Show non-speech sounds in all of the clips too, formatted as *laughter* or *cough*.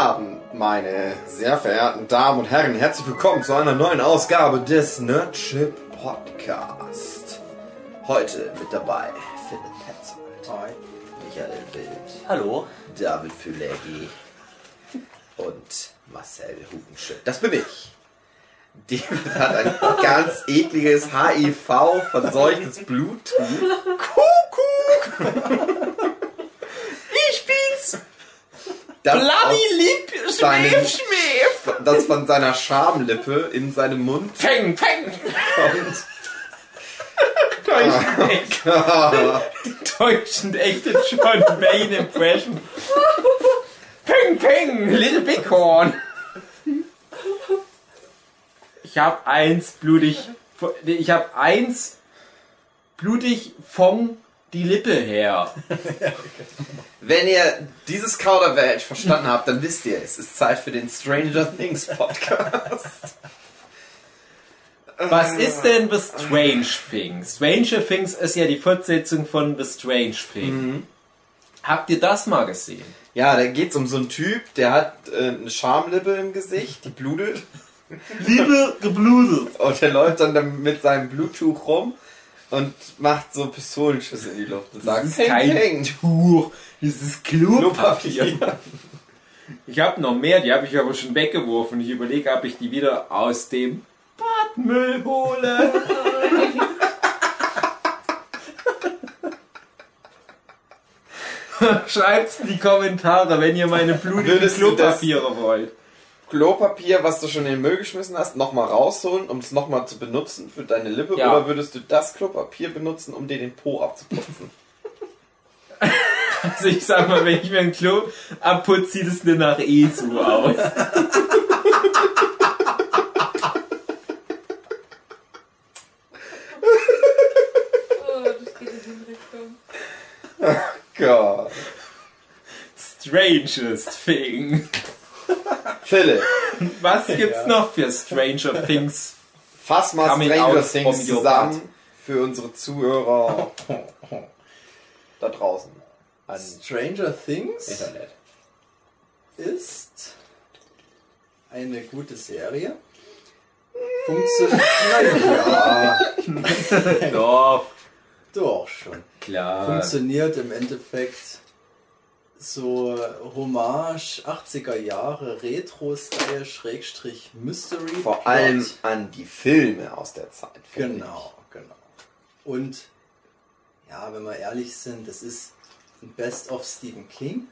Abend, meine sehr verehrten Damen und Herren. Herzlich willkommen zu einer neuen Ausgabe des Nerdship Podcast. Heute mit dabei Philipp Petzold, Hi. Michael Wild, Hallo. David Füleggi und Marcel Hugenschütt. Das bin ich. David hat ein ganz ekliges HIV-verseuchtes Bluttuch. *laughs* Ich Das Bloody Lip seinem- Schmief Schmief! das von seiner Schamlippe in seinem Mund Peng, peng! kommt. Täuschend echt. Täuschend echte John Wayne Impression. Peng, peng! Little Bighorn! Ich hab eins blutig. Ich hab eins blutig von die Lippe her. *laughs* Wenn ihr dieses Kauderwelsch verstanden habt, dann wisst ihr, es ist Zeit für den Stranger Things Podcast. Was ist denn The Strange Things? Stranger Things ist ja die Fortsetzung von The Strange Thing. Habt ihr das mal gesehen? Ja, da geht's um so einen Typ, der hat äh, eine Schamlippe im Gesicht, die blutet. Liebe geblutet. Und der läuft dann, dann mit seinem Bluttuch rum und macht so Pistolenschüsse in die Luft und sagt, Das ist "Peng, kein peng." Tuch, das ist Klopapier. Ich habe noch mehr, die habe ich aber schon weggeworfen. Ich überlege, ob ich die wieder aus dem Badmüll hole. *laughs* Schreibt's in die Kommentare, wenn ihr meine blutigen Klopapiere wollt. Klopapier, was du schon in den Müll geschmissen hast, nochmal rausholen, um es nochmal zu benutzen für deine Lippe? Ja. Oder würdest du das Klopapier benutzen, um dir den Po abzuputzen? *laughs* Also ich sag mal, wenn ich mir ein Klo abputze, sieht es nur nach Esu aus. *laughs* Oh, das geht in die Richtung. Gott. Strangest Thing. *laughs* Philipp, *laughs* Was gibt's noch für Stranger Things? fass mal Coming Stranger Things zusammen für unsere Zuhörer da draußen. An Stranger Things Internet. ist eine gute Serie. Funktioniert. ja, *laughs* Doch, doch schon. klar. Funktioniert im Endeffekt so Hommage 80er Jahre Retro-Style Schrägstrich Mystery. Vor Plot. allem an die Filme aus der Zeit. Genau, genau. Und ja, wenn wir ehrlich sind, das ist ein Best of Stephen King.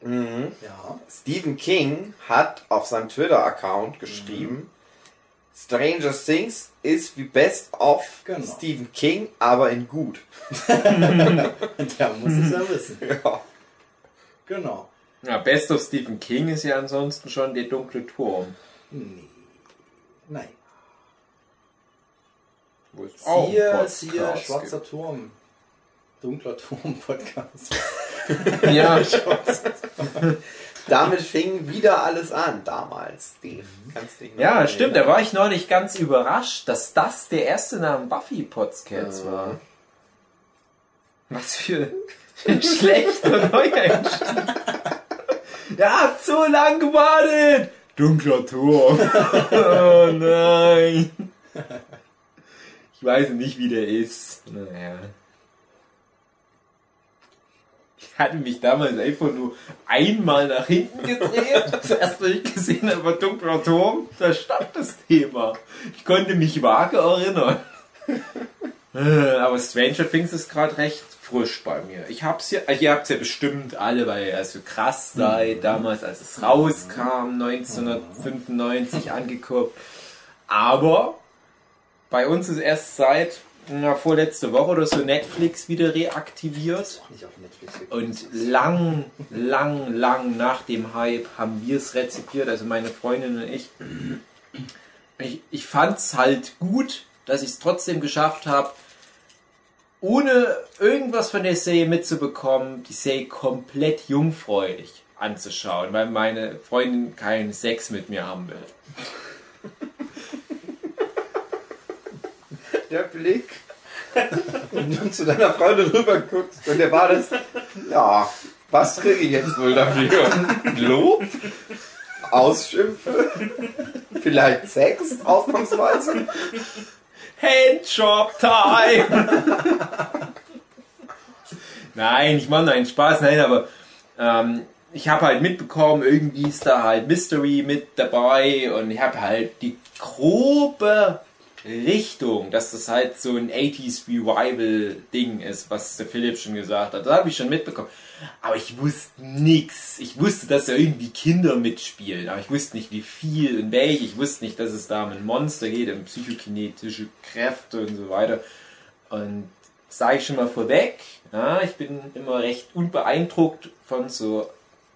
ich. Mhm. Ja. Stephen King hat auf seinem Twitter-Account geschrieben, Stranger Things ist wie Best of Genau. Stephen King, aber in gut. *laughs* Der muss es ja wissen. *laughs* Ja. Genau. Ja, Best of Stephen King ist ja ansonsten schon der dunkle Turm. Nee. Nein. Wo es auch Siehe, Podcast siehe, schwarzer Turm. Dunkler Turm *laughs* Podcast. gibt. Ja, *laughs* Damit fing wieder alles an, damals, Steve. Noch ja, erinnern? stimmt. Da war ich neulich ganz überrascht, dass das der erste Name Buffy Podcasts Ja. war. Was für ein schlechter Neueinstieg. Ihr habt so lang gewartet. Dunkler Turm. oh nein. Ich weiß nicht, wie der ist. Naja. Ich hatte mich damals einfach nur einmal nach hinten gedreht. Das erste, was ich gesehen habe, war dunkler Turm. Da stand das Thema. Ich konnte mich vage erinnern. Äh, Aber Stranger Things ist gerade recht frisch bei mir. Ich hab's ja, ihr habt's ja bestimmt alle, weil ihr so krass seid, damals als es rauskam, 1995 angeguckt. Aber bei uns ist erst seit na, vorletzte Woche oder so Netflix wieder reaktiviert. Netflix. Und lang, lang, lang nach dem Hype haben wir es rezipiert, also meine Freundin und ich. Ich, ich fand es halt gut, dass ich es trotzdem geschafft habe, ohne irgendwas von der Serie mitzubekommen, die Serie komplett jungfräulich anzuschauen, weil meine Freundin keinen Sex mit mir haben will. Der Blick, wenn du zu deiner Freundin rüber guckst und der war das, ja, Was kriege ich jetzt wohl dafür? Lob? Ausschimpfe? Vielleicht Sex, ausnahmsweise? Handjob Time! Nein, ich mache einen Spaß, nein, aber ähm, ich habe halt mitbekommen, irgendwie ist da halt Mystery mit dabei und ich habe halt die grobe Richtung, dass das halt so ein 80s Revival Ding ist, was der Philipp schon gesagt hat. Das habe ich schon mitbekommen. Aber ich wusste nix. Ich wusste, dass da irgendwie Kinder mitspielen, aber ich wusste nicht, wie viel und welche. Ich wusste nicht, dass es da um ein Monster geht, um psychokinetische Kräfte und so weiter. Und sage ich schon mal vorweg, ja, ich bin immer recht unbeeindruckt von so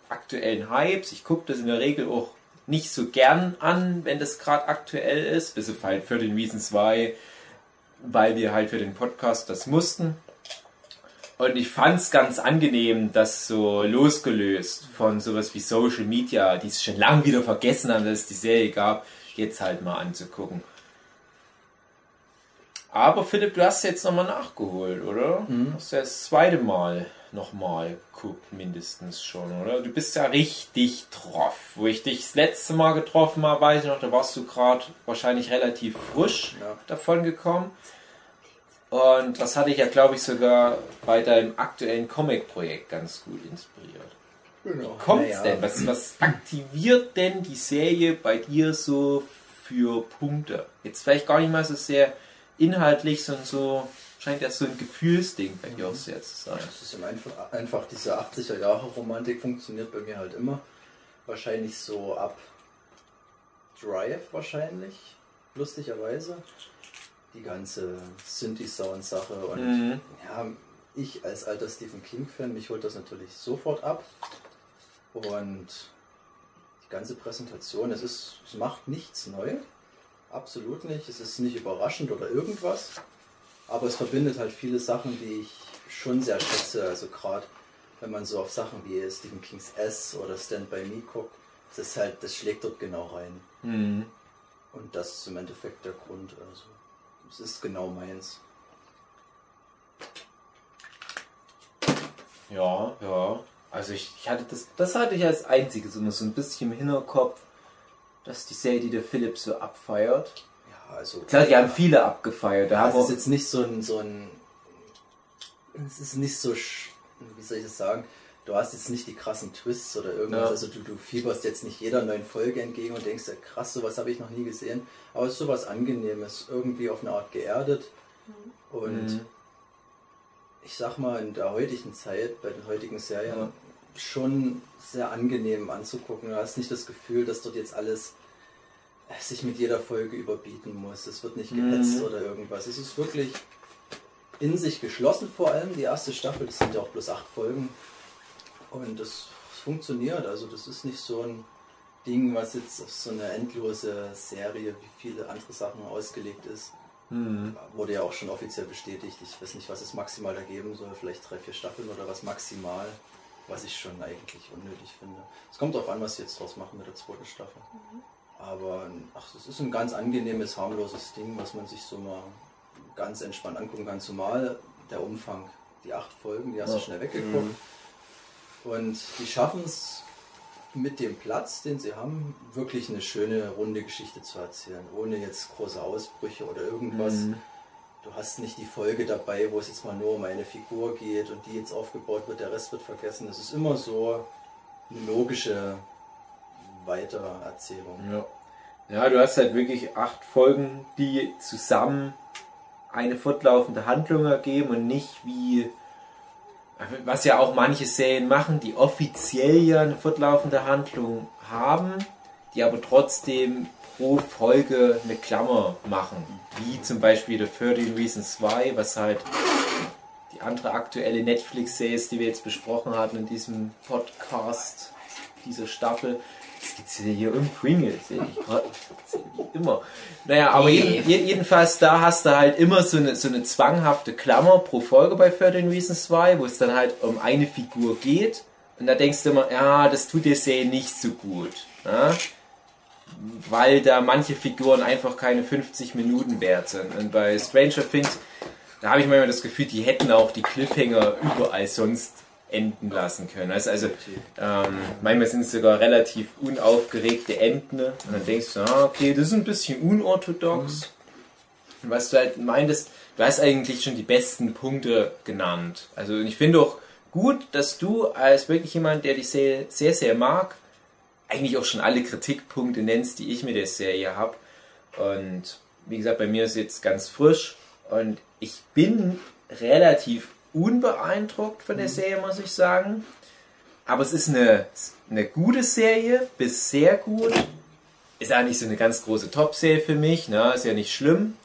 aktuellen Hypes. Ich gucke das in der Regel auch nicht so gern an, wenn das gerade aktuell ist, bis auf halt für den Reason 2, weil wir halt für den Podcast das mussten. Und ich fand es ganz angenehm, dass so losgelöst von sowas wie Social Media, die es schon lange wieder vergessen haben, dass es die Serie gab, jetzt halt mal anzugucken. Aber Philipp, du hast jetzt nochmal nachgeholt, oder? Mhm. Hast du das zweite Mal nochmal geguckt, mindestens schon, oder? Du bist ja richtig drauf. Wo ich dich das letzte Mal getroffen habe, weiß ich noch, da warst du gerade wahrscheinlich relativ frisch Ja. davon gekommen. Und das hatte ich ja, glaube ich, sogar bei deinem aktuellen Comic-Projekt ganz gut inspiriert. Genau. Kommt's Naja, denn? Was, was aktiviert denn die Serie bei dir so für Punkte? Jetzt vielleicht gar nicht mal so sehr inhaltlich, sondern so scheint das so ein Gefühlsding bei dir auch sehr zu sein. Das ist im einfach, einfach diese 80er Jahre Romantik funktioniert bei mir halt immer. Wahrscheinlich so ab Drive wahrscheinlich, lustigerweise. Die ganze Synthi-Sound-Sache und Mhm. ja, ich als alter Stephen King-Fan, mich holt das natürlich sofort ab. Und die ganze Präsentation, es ist, es macht nichts neu. Absolut nicht. Es ist nicht überraschend oder irgendwas. Aber es verbindet halt viele Sachen, die ich schon sehr schätze. Also gerade wenn man so auf Sachen wie Stephen Kings S oder Stand By Me guckt, das ist halt, das schlägt dort genau rein. Mhm. Und das ist im Endeffekt der Grund. Also es ist genau meins. Ja, ja. Also ich, ich hatte das, das hatte ich als einziges immer so ein bisschen im Hinterkopf, dass die Serie, die der Philipp so abfeiert. Also Klar, die haben viele abgefeiert. Da Ja, haben es ist jetzt nicht so ein, so ein. Es ist nicht so. sch- Wie soll ich das sagen? Du hast jetzt nicht die krassen Twists oder irgendwas. Ja. Also du, du fieberst jetzt nicht jeder neuen Folge entgegen und denkst, ja, krass, sowas habe ich noch nie gesehen. Aber es ist sowas Angenehmes, irgendwie auf eine Art geerdet. Und Mhm. ich sag mal, in der heutigen Zeit, bei den heutigen Serien, Ja. schon sehr angenehm anzugucken. Du hast nicht das Gefühl, dass dort jetzt alles sich mit jeder Folge überbieten muss. Es wird nicht gehetzt Mhm. oder irgendwas. Es ist wirklich in sich geschlossen vor allem. Die erste Staffel, das sind ja auch bloß acht Folgen. Und das funktioniert. Also das ist nicht so ein Ding, was jetzt auf so eine endlose Serie wie viele andere Sachen ausgelegt ist. Mhm. Wurde ja auch schon offiziell bestätigt. Ich weiß nicht, was es maximal da geben soll. Vielleicht drei, vier Staffeln oder was maximal. Was ich schon eigentlich unnötig finde. Es kommt darauf an, was sie jetzt draus machen mit der zweiten Staffel. Aber ach, das ist ein ganz angenehmes, harmloses Ding, was man sich so mal ganz entspannt angucken kann. Zumal der Umfang, die acht Folgen, die hast du Ja. schnell weggeguckt. Mhm. Und die schaffen es mit dem Platz, den sie haben, wirklich eine schöne, runde Geschichte zu erzählen, ohne jetzt große Ausbrüche oder irgendwas. Mhm. Du hast nicht die Folge dabei, wo es jetzt mal nur um eine Figur geht und die jetzt aufgebaut wird, der Rest wird vergessen. Es ist immer so eine logische Weitererzählung. Ja. ja, du hast halt wirklich acht Folgen, die zusammen eine fortlaufende Handlung ergeben und nicht wie, was ja auch manche Serien machen, die offiziell ja eine fortlaufende Handlung haben, die aber trotzdem pro Folge eine Klammer machen. Wie zum Beispiel The 13 Reasons 2, was halt die andere aktuelle Netflix-Serie ist, die wir jetzt besprochen hatten in diesem Podcast, dieser Staffel. Es geht ja hier um Pringles, sehe ich gerade. Wie immer. Naja, aber jeden, je- jedenfalls, da hast du halt immer so eine, so eine zwanghafte Klammer pro Folge bei 13 Reasons 2, wo es dann halt um eine Figur geht. Und da denkst du immer, ja, das tut der Serie nicht so gut. Ja? Weil da manche Figuren einfach keine 50 Minuten wert sind. Und bei Stranger Things, da habe ich manchmal das Gefühl, die hätten auch die Cliffhanger überall sonst enden lassen können. Also, also ähm, manchmal sind es sogar relativ unaufgeregte Enden und dann denkst du, ah, okay, das ist ein bisschen unorthodox. Und was du halt meintest, du hast eigentlich schon die besten Punkte genannt. Also ich finde auch gut, dass du als wirklich jemand, der die Serie sehr, sehr mag, eigentlich auch schon alle Kritikpunkte nennst, die ich mit der Serie habe. Und wie gesagt, bei mir ist jetzt ganz frisch und ich bin relativ unbeeindruckt von der Serie, muss ich sagen. Aber es ist eine, eine gute Serie, bis sehr gut. Ist nicht so eine ganz große Top-Serie für mich, ne? ist ja nicht schlimm.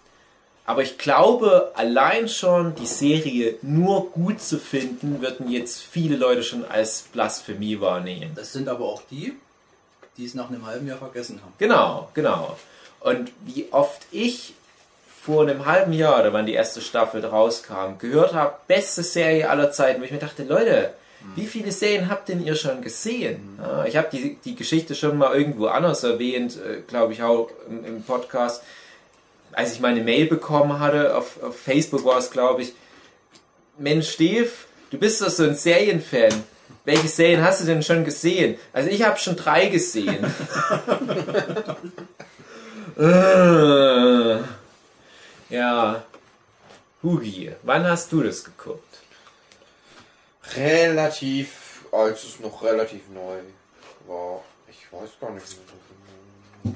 Aber ich glaube, allein schon die Serie nur gut zu finden, würden jetzt viele Leute schon als Blasphemie wahrnehmen. Das sind aber auch die, die es nach einem halben Jahr vergessen haben. Genau, genau. Und wie oft ich vor einem halben Jahr, oder wann die erste Staffel rauskam, gehört habe, beste Serie aller Zeiten, wo ich mir dachte, Leute, wie viele Serien habt denn ihr schon gesehen? Ja, ich habe die, die Geschichte schon mal irgendwo anders erwähnt, äh, glaube ich auch im, im, Podcast. Als ich meine Mail bekommen hatte, auf, auf Facebook war es, glaube ich, Mensch, Steve, du bist doch so ein Serienfan. Welche Serien hast du denn schon gesehen? Also ich habe schon drei gesehen. *laughs* Ja. Hugi, wann hast du das geguckt? Relativ, als es noch relativ neu war. Ich weiß gar nicht mehr.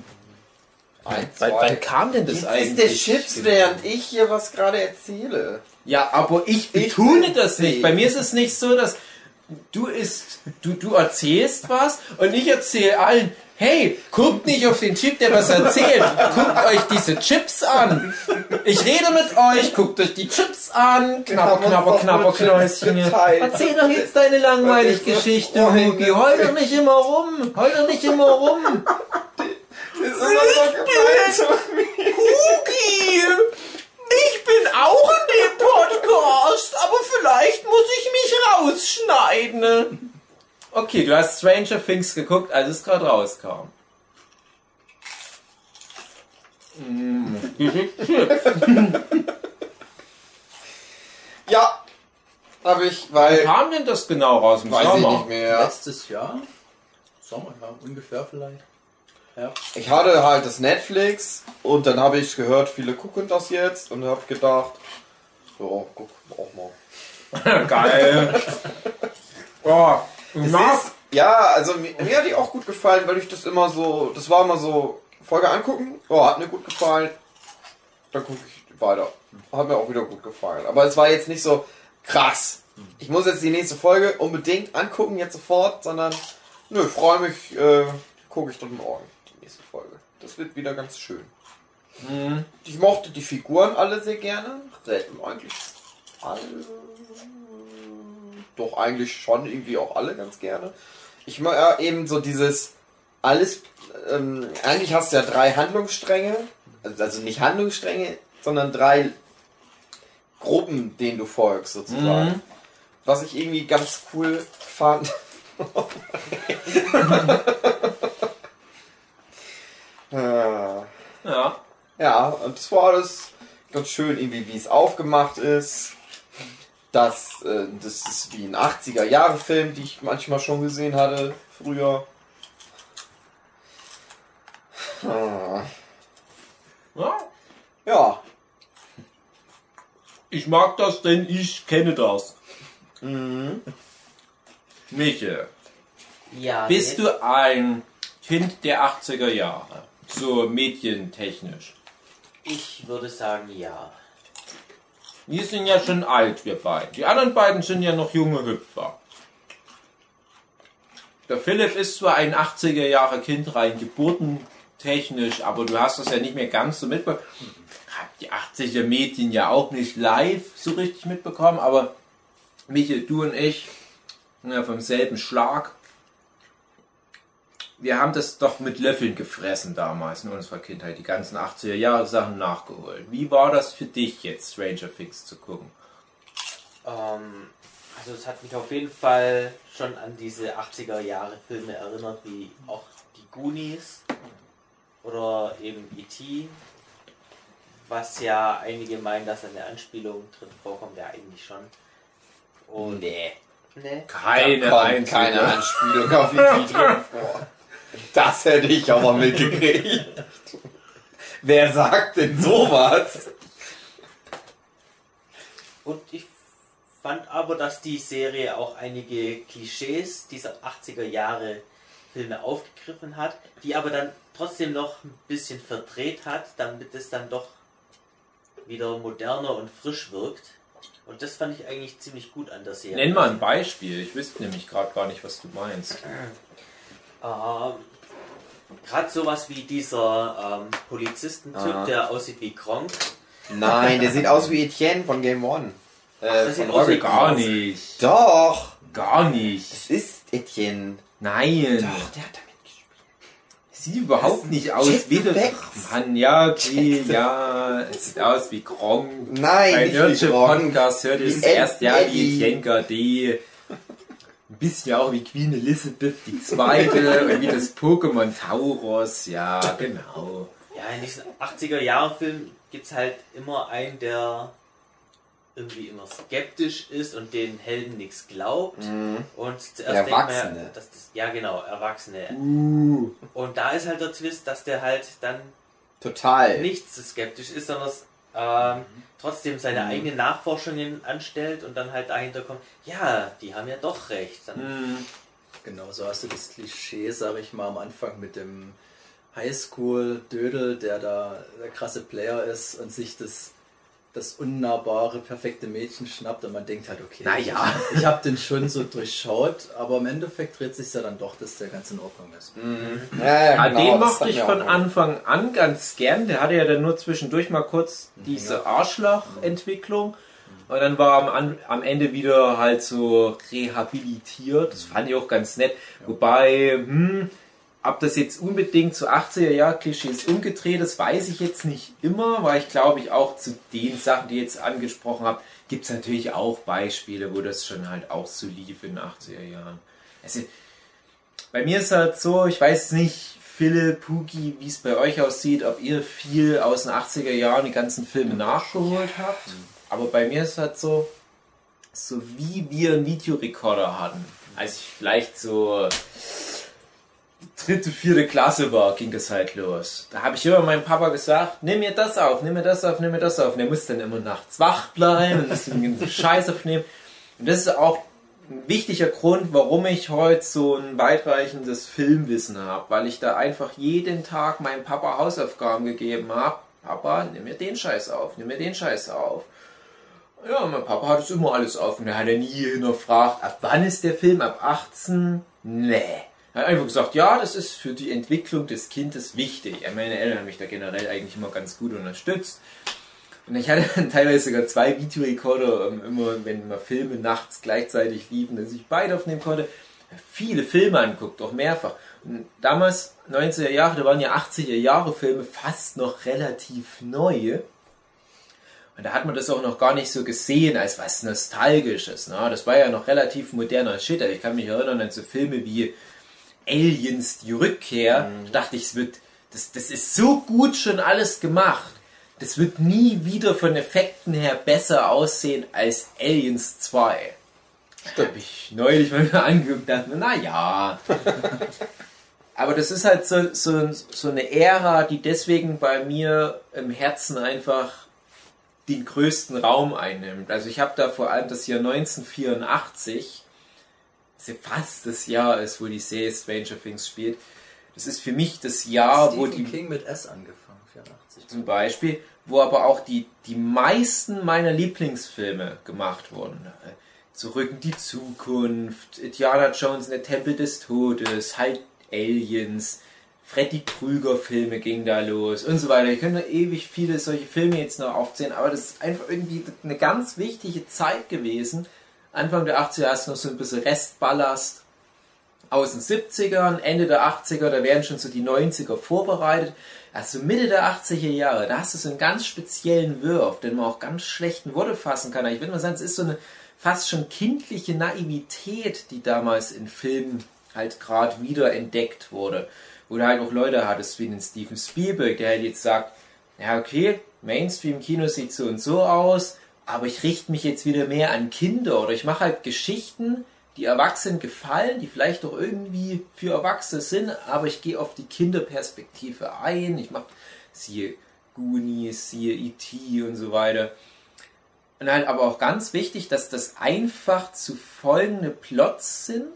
Ein, wann, wann kam denn das Jetzt eigentlich? ist der Chips, während ich hier was gerade erzähle. Ja, aber ich betone das nicht. Bei mir ist es nicht so, dass du ist, du, du erzählst was und ich erzähle allen, hey, guckt nicht auf den Chip, der was erzählt. Guckt euch diese Chips an. Ich rede mit euch, guckt euch die Chips an. Knabber, knabber, knabber, Knäuschen. Erzähl doch jetzt deine langweilige Geschichte, Hugi. Heul doch nicht immer rum. Heul doch nicht immer rum. Das ist mir. Hugi! Ich bin auch in dem Podcast, aber vielleicht muss ich mich rausschneiden. Okay, du hast Stranger Things geguckt, als es gerade rauskam. *laughs* Ja, habe ich, Wann weil. kam denn das genau raus? Im Weiß ich Sommer? nicht mehr. Letztes Jahr, Sommer, ja, ungefähr vielleicht. Ja. Ich hatte halt das Netflix und dann habe ich gehört, viele gucken das jetzt und habe gedacht, ja, guck auch mal. *laughs* Geil. *laughs* Oh, Es na, ist, ja, also mir, mir hat die auch gut gefallen, weil ich das immer so, das war immer so, Folge angucken, oh, hat mir gut gefallen, dann gucke ich weiter. Hat mir auch wieder gut gefallen. Aber es war jetzt nicht so krass. Ich muss jetzt die nächste Folge unbedingt angucken, jetzt sofort, sondern nö, freue mich, äh, gucke ich dann morgen die nächste Folge. Das wird wieder ganz schön. Mhm. Ich mochte die Figuren alle sehr gerne. Selten eigentlich alle. Doch eigentlich schon irgendwie auch alle ganz gerne. Ich mag ja eben so dieses alles. Ähm, eigentlich hast du ja drei Handlungsstränge. Also also nicht Handlungsstränge, sondern drei Gruppen, denen du folgst sozusagen. Mhm. Was ich irgendwie ganz cool fand. *laughs* Ah. ja. Ja, und das war alles ganz schön, irgendwie wie es aufgemacht ist. Das, äh, das ist wie ein 80er-Jahre-Film, die ich manchmal schon gesehen hatte früher. Ah. ja. Ja. Ich mag das, denn ich kenne das. Mhm. Michael, Ja. bist du ein Kind der 80er Jahre? So medientechnisch. Ich würde sagen, ja. Wir sind ja schon alt, wir beiden. Die anderen beiden sind ja noch junge Hüpfer. Der Philipp ist zwar ein 80er Jahre Kind rein geburtentechnisch, aber du hast das ja nicht mehr ganz so mitbekommen. Hab die 80er Medien ja auch nicht live so richtig mitbekommen, aber Michael, du und ich ja vom selben Schlag. Wir haben das doch mit Löffeln gefressen damals in unserer Kindheit, die ganzen 80er Jahre Sachen nachgeholt. Wie war das für dich jetzt, Stranger Things zu gucken? Ähm, also es hat mich auf jeden Fall schon an diese 80er Jahre Filme erinnert, wie auch die Goonies oder eben E.T., was ja einige meinen, dass eine Anspielung drin vorkommt, ja eigentlich schon. Und Nee. Nee. Keine kommt keine Anspielung auf E.T. drin vor. *laughs* Das hätte ich aber mitgekriegt. Wer sagt denn sowas? Und ich fand aber, dass die Serie auch einige Klischees dieser 80er Jahre Filme aufgegriffen hat, die aber dann trotzdem noch ein bisschen verdreht hat, damit es dann doch wieder moderner und frisch wirkt. Und das fand ich eigentlich ziemlich gut an der Serie. Nenn mal ein Beispiel. Ich wüsste nämlich gerade gar nicht, was du meinst. *clears throat* Ähm, Gerade sowas wie dieser ähm, Polizistentyp, Ah. der aussieht wie Gronk. Nein, der *laughs* sieht aus wie Etienne von Game One. Äh, das sieht von aus wie Rocket Gar nicht. Doch, Gar nicht. es ist Etienne. Nein. Doch, der hat damit gespielt. Sieht überhaupt nicht aus Check wie der. facts. Mann, ja, okay, ja. Es sieht aus wie Gronk. Nein, Bei nicht wie Nerdship Gronk. Podcast hört ihr Wie es erst ja Eddie. wie Jenka D. Ein bisschen auch wie Queen Elizabeth die Zweite und wie das Pokémon Tauros. Ja, genau. Ja, in diesen 80er Jahre Filmen gibt es halt immer einen, der irgendwie immer skeptisch ist und den Helden nichts glaubt. Mhm. Und zuerst man, Erwachsene. dass das, ja genau, Erwachsene. Uh. Und da ist halt der Twist, dass der halt dann Total. nicht so skeptisch ist, sondern ähm, trotzdem seine Mhm. eigenen Nachforschungen anstellt und dann halt dahinter kommt, ja, die haben ja doch recht. Dann, Hm. Genau, so hast du das Klischee, sag ich mal, am Anfang mit dem Highschool-Dödel, der da der krasse Player ist und sich das, das unnahbare, perfekte Mädchen schnappt und man denkt halt, okay, Naja. ich, ich habe den schon so durchschaut, aber im Endeffekt dreht sich ja dann doch, dass der ganz in Ordnung ist. Mhm. Ja, ja, Ja, genau, den mochte ich von Anfang an ganz gern. Der hatte ja dann nur zwischendurch mal kurz diese Arschloch-Entwicklung. Und dann war am, am Ende wieder halt so rehabilitiert. Das fand ich auch ganz nett. Wobei, hm, ob das jetzt unbedingt zu 80er-Jahr-Klischees umgedreht ist, weiß ich jetzt nicht immer, weil ich glaube ich auch zu den Sachen, die ich jetzt angesprochen habe, gibt es natürlich auch Beispiele, wo das schon halt auch so lief in den 80er Jahren. Also, bei mir ist halt so, ich weiß nicht, Philipp, Pugi, wie es bei euch aussieht, ob ihr viel aus den 80er Jahren die ganzen Filme nachgeholt habt. Aber bei mir ist halt so, so wie wir einen Videorekorder hatten. Als ich vielleicht so dritte, vierte Klasse war, ging das halt los. Da habe ich immer meinem Papa gesagt, nimm mir das auf, nimm mir das auf, nimm mir das auf. Und der musste dann immer nachts wach bleiben und musste den ganzen *laughs* Scheiß aufnehmen. Und das ist auch ein wichtiger Grund, warum ich heute so ein weitreichendes Filmwissen habe, weil ich da einfach jeden Tag meinem Papa Hausaufgaben gegeben habe. Papa, nimm mir den Scheiß auf, nimm mir den Scheiß auf. Ja, mein Papa hat es immer alles auf und er hat ja nie hinterfragt, ab wann ist der Film, ab 18? Nee. Er hat einfach gesagt, ja, das ist für die Entwicklung des Kindes wichtig. Meine Eltern haben mich da generell eigentlich immer ganz gut unterstützt. Und ich hatte dann *laughs* teilweise sogar zwei Videorekorder, ähm, immer wenn mal Filme nachts gleichzeitig liefen, dass ich beide aufnehmen konnte. Viele Filme anguckt, auch mehrfach. Und damals, 90er Jahre, da waren ja 80er Jahre Filme fast noch relativ neu. Und da hat man das auch noch gar nicht so gesehen als was Nostalgisches. Ne? Das war ja noch relativ moderner Shit. Also ich kann mich erinnern an so Filme wie Aliens, die Rückkehr. Da dachte ich, es wird, das, das ist so gut schon alles gemacht. Das wird nie wieder von Effekten her besser aussehen als Aliens 2. Da habe ich neulich mal wieder angeguckt und dachte, mir, na ja. *laughs* Aber das ist halt so, so, so eine Ära, die deswegen bei mir im Herzen einfach den größten Raum einnimmt. Also ich habe da vor allem das Jahr 1984, das ja fast das Jahr ist, wo die Serie Stranger Things spielt. Das ist für mich das Jahr, wo Stephen die King mit S angefangen, 84. zum Beispiel, wo aber auch die, die meisten meiner Lieblingsfilme gemacht wurden. Zurück in die Zukunft, Indiana Jones in der Tempel des Todes, halt Aliens, Freddy Krüger Filme ging da los und so weiter. Ich könnte ewig viele solche Filme jetzt noch aufzählen, aber das ist einfach irgendwie eine ganz wichtige Zeit gewesen. Anfang der 80er hast du noch so ein bisschen Restballast aus den 70ern, Ende der 80er, da werden schon so die 90er vorbereitet. Also Mitte der 80er Jahre, da hast du so einen ganz speziellen Wurf, den man auch ganz schlecht in Worte fassen kann. Ich würde mal sagen, es ist so eine fast schon kindliche Naivität, die damals in Filmen halt gerade wieder entdeckt wurde. Wo du halt auch Leute hattest wie den Steven Spielberg, der halt jetzt sagt, ja okay, Mainstream-Kino sieht so und so aus, aber ich richte mich jetzt wieder mehr an Kinder oder ich mache halt Geschichten, die Erwachsenen gefallen, die vielleicht auch irgendwie für Erwachsene sind, aber ich gehe auf die Kinderperspektive ein. Ich mache siehe Goonies, siehe E.T. und so weiter. Und halt aber auch ganz wichtig, dass das einfach zu folgende Plots sind,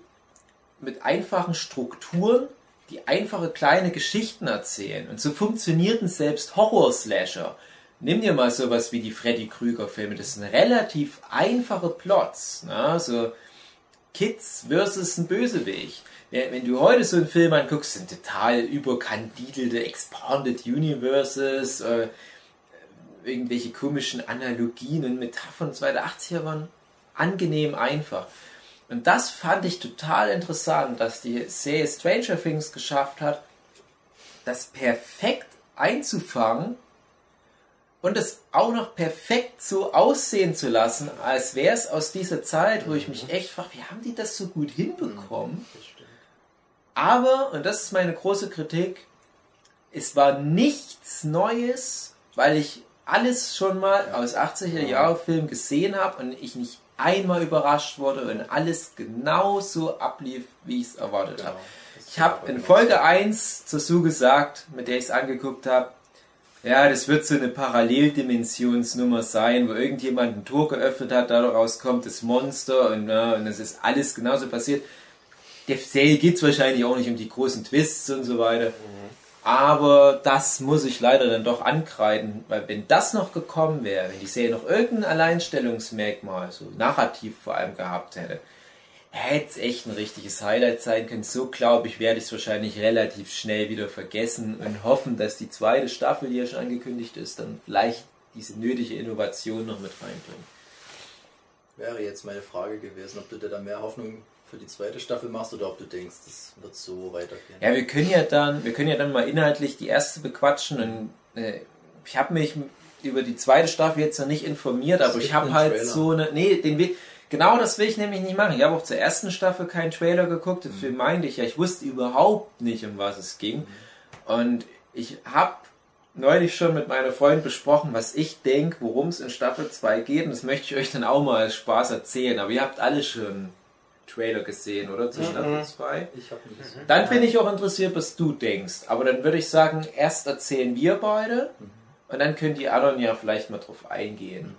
mit einfachen Strukturen, die einfache kleine Geschichten erzählen. Und so funktionierten selbst Horror-Slasher. Nimm dir mal sowas wie die Freddy Krüger-Filme. Das sind relativ einfache Plots. Ne? So Kids versus ein Bösewicht. Wenn du heute so einen Film anguckst, sind total überkandidelte Expanded Universes, äh, irgendwelche komischen Analogien und Metaphern und so weiter. 80er waren angenehm einfach. Und das fand ich total interessant, dass die Serie Stranger Things geschafft hat, das perfekt einzufangen und es auch noch perfekt so aussehen zu lassen, als wäre es aus dieser Zeit, wo ich mich echt frage, wie haben die das so gut hinbekommen? Aber, und das ist meine große Kritik, es war nichts Neues, weil ich alles schon mal aus 80er Jahre Film gesehen habe und ich nicht einmal überrascht wurde und alles genauso ablief, wie ich es erwartet habe. Ich habe in Folge 1 zu Sue gesagt, mit der ich es angeguckt habe, ja, das wird so eine Paralleldimensionsnummer sein, wo irgendjemand ein Tor geöffnet hat, daraus kommt das Monster und, ja, und es ist alles genauso passiert. Der Serie geht es wahrscheinlich auch nicht um die großen Twists und so weiter. Aber das muss ich leider dann doch ankreiden, weil wenn das noch gekommen wäre, wenn die Serie noch irgendein Alleinstellungsmerkmal, so narrativ vor allem gehabt hätte, hätte es echt ein richtiges Highlight sein können. So glaube ich, werde ich es wahrscheinlich relativ schnell wieder vergessen und hoffen, dass die zweite Staffel, die ja schon angekündigt ist, dann vielleicht diese nötige Innovation noch mit reinbringt. Wäre jetzt meine Frage gewesen, ob du dir da mehr Hoffnung für die zweite Staffel machst oder ob du denkst, das wird so weitergehen. Ja, wir können ja dann, wir können ja dann mal inhaltlich die erste bequatschen und äh, ich habe mich über die zweite Staffel jetzt noch nicht informiert, aber ich habe halt Trailer. so eine, nee, den Weg, genau das will ich nämlich nicht machen. Ich habe auch zur ersten Staffel keinen Trailer geguckt, deswegen Mhm. meinte ich ja, ich wusste überhaupt nicht, um was es ging. Und ich habe neulich schon mit meiner Freundin besprochen, was ich denke, worum es in Staffel 2 geht. Und das möchte ich euch dann auch mal als Spaß erzählen. Aber ihr habt alle schon Trailer gesehen, oder? Zu Staffel 2? Ich habe ein bisschen. Dann bin ich auch interessiert, was du denkst. Aber dann würde ich sagen, erst erzählen wir beide und dann können die anderen ja vielleicht mal drauf eingehen,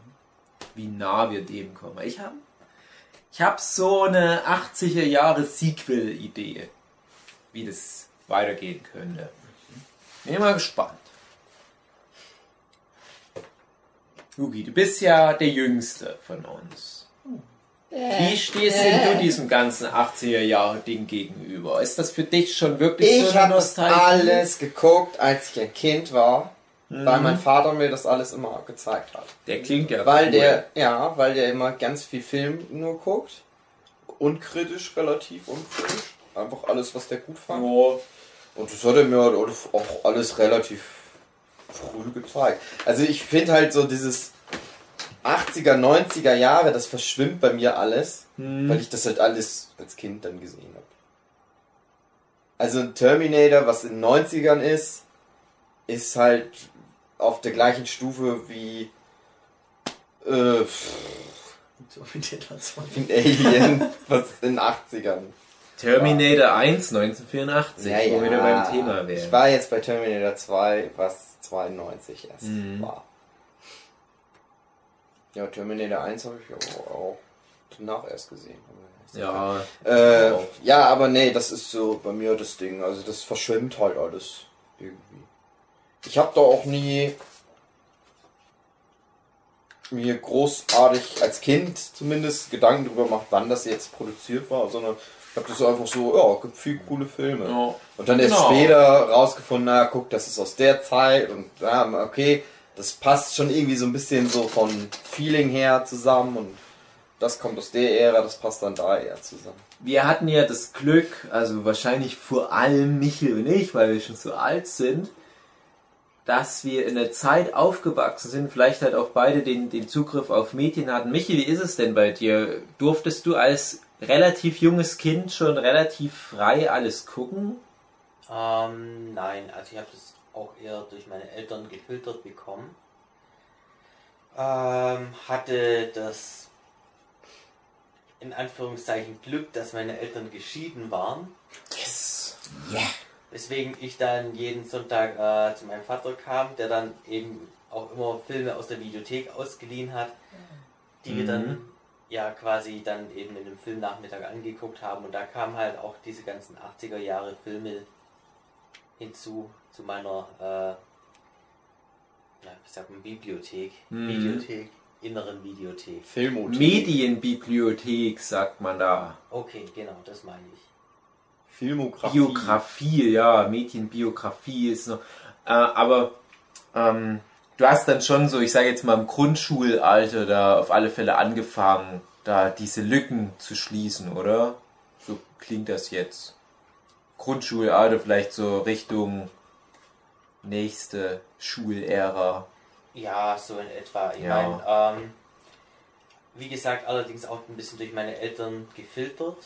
wie nah wir dem kommen. Ich habe ich hab so eine 80er Jahre Sequel-Idee, wie das weitergehen könnte. Bin mal gespannt. Hugi, du bist ja der Jüngste von uns. Wie stehst denn du diesem ganzen 80er Jahre Ding gegenüber? Ist das für dich schon wirklich Ich so eine habe das Nostalgie? alles geguckt, als ich ein Kind war, Mhm. weil mein Vater mir das alles immer gezeigt hat. Der klingt ja Weil cool. der, ja, weil der immer ganz viel Film nur guckt. Unkritisch, relativ unkritisch. Einfach alles, was der gut fand. Ja. Und das hat er mir halt auch alles relativ früh gezeigt. Also ich finde halt so dieses 80er, 90er Jahre, das verschwimmt bei mir alles, Hm. weil ich das halt alles als Kind dann gesehen habe. Also ein Terminator, was in den 90ern ist, ist halt auf der gleichen Stufe wie äh, Terminator 2. ein Alien, *laughs* was in den 80ern. Terminator 1 1984, Ja, wo ja. wir wieder beim Thema Ich wären. war jetzt bei Terminator 2, was 92 erst Mhm. war. Ja, Terminator 1 habe ich auch, auch danach erst gesehen. Ja, Äh, ja, aber nee, das ist so bei mir das Ding. Also das verschwimmt halt alles irgendwie. Ich habe da auch nie mir großartig als Kind zumindest Gedanken darüber gemacht, wann das jetzt produziert war, sondern ich habe das einfach so, ja, gibt viel coole Filme. ja. Und dann erst Genau. später rausgefunden, na guck, das ist aus der Zeit und ja, okay, das passt schon irgendwie so ein bisschen so von Feeling her zusammen und das kommt aus der Ära, das passt dann da eher zusammen. Wir hatten ja das Glück, also wahrscheinlich vor allem Michel und ich, weil wir schon so alt sind, dass wir in der Zeit aufgewachsen sind, vielleicht halt auch beide den, den Zugriff auf Medien hatten. Michel, wie ist es denn bei dir? Durftest du als relativ junges Kind schon relativ frei alles gucken? Ähm, nein, also ich habe das auch eher durch meine Eltern gefiltert bekommen. Ähm, hatte das in Anführungszeichen Glück, dass meine Eltern geschieden waren. Yes. Weswegen ich dann jeden Sonntag äh, zu meinem Vater kam, der dann eben auch immer Filme aus der Videothek ausgeliehen hat, die wir Mhm. dann ja quasi dann eben in dem Filmnachmittag angeguckt haben. Und da kamen halt auch diese ganzen 80er Jahre Filme hinzu zu meiner, äh, ja, wie sagt man, Bibliothek. Mhm. Videothek, inneren Videothek. Filmothek. Medienbibliothek, sagt man da. Okay, genau, das meine ich. Filmografie. Biografie, ja, Medienbiografie ist noch. Äh, aber ähm, du hast dann schon so, ich sage jetzt mal im Grundschulalter da auf alle Fälle angefangen, da diese Lücken zu schließen, oder? So klingt das jetzt. Grundschulalter vielleicht so Richtung nächste Schulära. Ja, so in etwa. Ich Ja. meine, ähm, wie gesagt, allerdings auch ein bisschen durch meine Eltern gefiltert,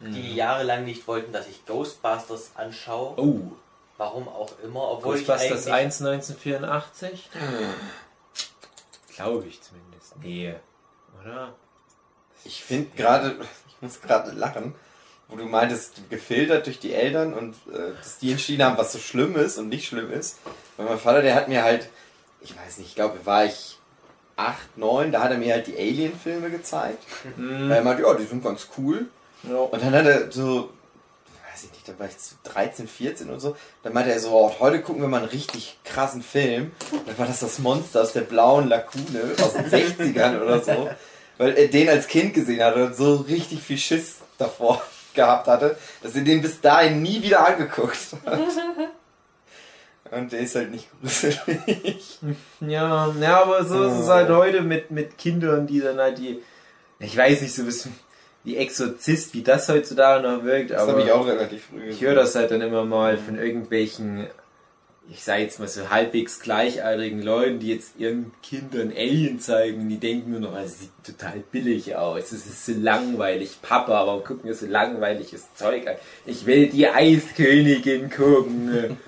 die jahrelang nicht wollten, dass ich Ghostbusters anschaue. Oh, Warum auch immer, obwohl Ghostbusters ich 1 eigentlich 1984? Glaube ich zumindest. Nee, oder? Ich finde gerade, *laughs* ich muss gerade lachen, wo du meintest, gefiltert durch die Eltern und äh, dass die entschieden haben, was so schlimm ist und nicht schlimm ist. Weil mein Vater, der hat mir halt, ich weiß nicht, ich glaube, war ich acht, neun, da hat er mir halt die Alien-Filme gezeigt. Hm, Weil er meinte, ja, die sind ganz cool. Ja. Und dann hat er so, weiß ich nicht, da war ich so 13, 14 und so. Dann meinte er so, oh, heute gucken wir mal einen richtig krassen Film. Dann war das das Monster aus der blauen Lagune aus den 60ern oder so. Weil er den als Kind gesehen hatte und so richtig viel Schiss davor *laughs* gehabt hatte, dass er den bis dahin nie wieder angeguckt hat. *laughs* Und der ist halt nicht gruselig. Ja, ja, aber so ist es halt heute mit, mit Kindern, die dann halt die, ich weiß nicht, so ein bisschen wie Exorzist, wie das heutzutage noch wirkt, Das aber habe ich auch relativ früh ich höre das halt dann immer mal von irgendwelchen, ich sage jetzt mal so halbwegs gleichaltrigen Leuten, die jetzt ihren Kindern Alien zeigen und die denken nur noch, es sieht total billig aus, es ist so langweilig, Papa, warum gucken wir so langweiliges Zeug an? Ich will die Eiskönigin gucken. *laughs*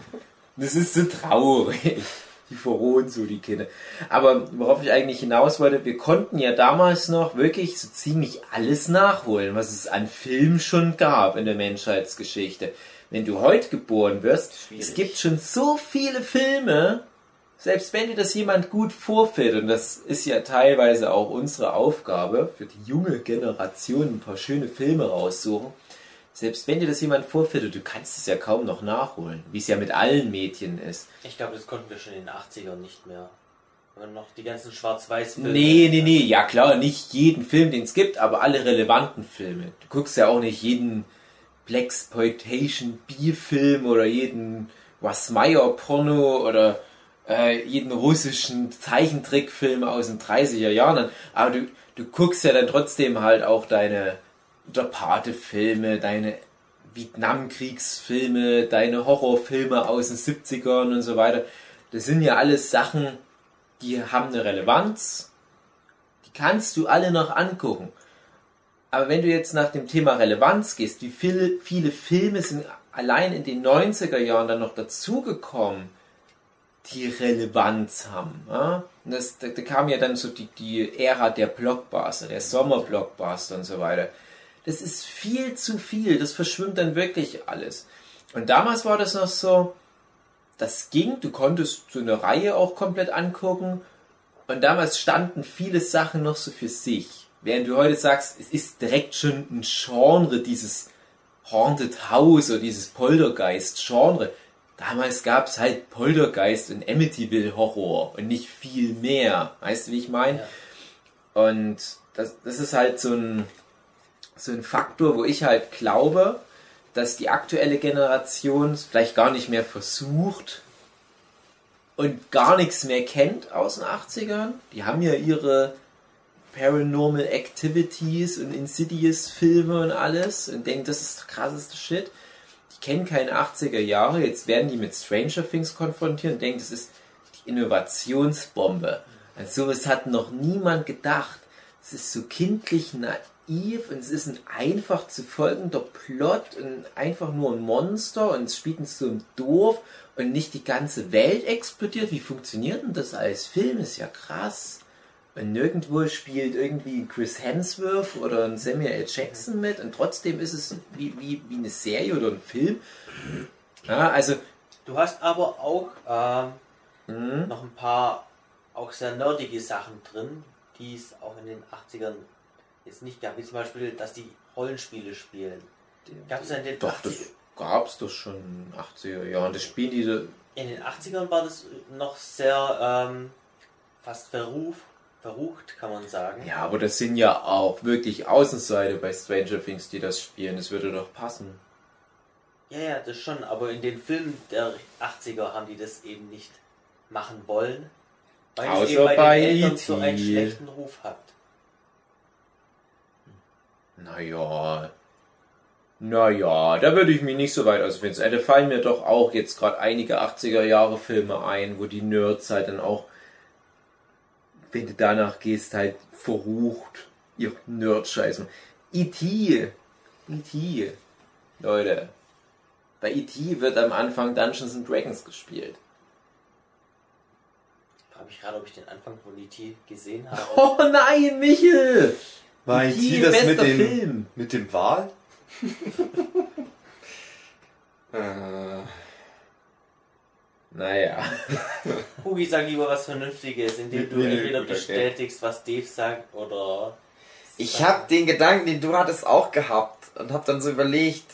Das ist so traurig. Die verrohen so die Kinder. Aber worauf ich eigentlich hinaus wollte, wir konnten ja damals noch wirklich so ziemlich alles nachholen, was es an Filmen schon gab in der Menschheitsgeschichte. Wenn du heute geboren wirst, es gibt schon so viele Filme, selbst wenn dir das jemand gut vorfällt, und das ist ja teilweise auch unsere Aufgabe, für die junge Generation ein paar schöne Filme raussuchen, selbst wenn dir das jemand vorfällt, du kannst es ja kaum noch nachholen, wie es ja mit allen Medien ist. Ich glaube, das konnten wir schon in den 80ern nicht mehr. Wenn noch die ganzen Schwarz-Weiß-Filme. Nee, nee, nee, ja klar, nicht jeden Film, den es gibt, aber alle relevanten Filme. Du guckst ja auch nicht jeden Blaxploitation B-Film oder jeden Was Meyer Porno oder äh, jeden russischen Zeichentrickfilm aus den 30er Jahren. Aber du, du guckst ja dann trotzdem halt auch deine der Pate-Filme, deine Vietnamkriegsfilme, deine Horrorfilme aus den 70ern und so weiter. Das sind ja alles Sachen, die haben eine Relevanz. Die kannst du alle noch angucken. Aber wenn du jetzt nach dem Thema Relevanz gehst, wie viele, viele Filme sind allein in den 90er Jahren dann noch dazugekommen, die Relevanz haben. Ja? Das, da, da kam ja dann so die, die Ära der Blockbuster, der Sommerblockbuster und so weiter. Das ist viel zu viel, das verschwimmt dann wirklich alles. Und damals war das noch so, das ging, du konntest so eine Reihe auch komplett angucken und damals standen viele Sachen noch so für sich. Während du heute sagst, es ist direkt schon ein Genre, dieses Haunted House oder dieses Poltergeist-Genre. Damals gab es halt Poltergeist und Amityville Horror und nicht viel mehr. Weißt du, wie ich meine? Und das, das ist halt so ein, so ein Faktor, wo ich halt glaube, dass die aktuelle Generation es vielleicht gar nicht mehr versucht und gar nichts mehr kennt aus den 80ern. Die haben ja ihre Paranormal Activities und Insidious Filme und alles und denken, das ist der krasseste Shit. Die kennen keine 80er Jahre, jetzt werden die mit Stranger Things konfrontiert und denken, das ist die Innovationsbombe. An sowas hat noch niemand gedacht. Es ist so kindlich naiv und es ist ein einfach zu folgender Plot und einfach nur ein Monster und es spielt in so einem Dorf und nicht die ganze Welt explodiert. Wie funktioniert denn das als Film? Ist ja krass. Und nirgendwo spielt irgendwie Chris Hemsworth oder ein Samuel L. Jackson mit und trotzdem ist es wie, wie, wie eine Serie oder ein Film. Ja, also, Du hast aber auch ähm, hm, noch ein paar auch sehr nerdige Sachen drin, die es auch in den 80ern jetzt nicht gab. Wie zum Beispiel, dass die Rollenspiele spielen. Gab es ja in den doch, das 80ern? gab's doch schon in den 80er Jahren. Das spielen die, da- In den 80ern war das noch sehr ähm, fast verruf, verrucht, kann man sagen. ja, aber das sind ja auch wirklich Außenseiter bei Stranger Things, die das spielen. Das würde doch passen. Ja, ja, das schon, aber in den Filmen der 80er haben die das eben nicht machen wollen, weil Außer es eben bei, den Eltern so einen schlechten Ruf hat. Naja. Naja, da würde ich mich nicht so weit ausfinden. Da fallen mir doch auch jetzt gerade einige 80er Jahre Filme ein, wo die Nerds halt dann auch, wenn du danach gehst, halt verrucht ihr Nerd-Scheiß. E.T. E.T. Leute. Bei E.T. wird am Anfang Dungeons and Dragons gespielt. Frage mich gerade, ob ich den Anfang von E.T. gesehen *laughs* habe. Oh nein, Michel! War E.T. IT das mit dem, Film. mit dem Wal? *laughs* äh, Naja. *laughs* Hugi, sag lieber was Vernünftiges, indem du entweder bestätigst, was Dave sagt, oder... Ich habe den Gedanken, den du hattest, auch gehabt und habe dann so überlegt,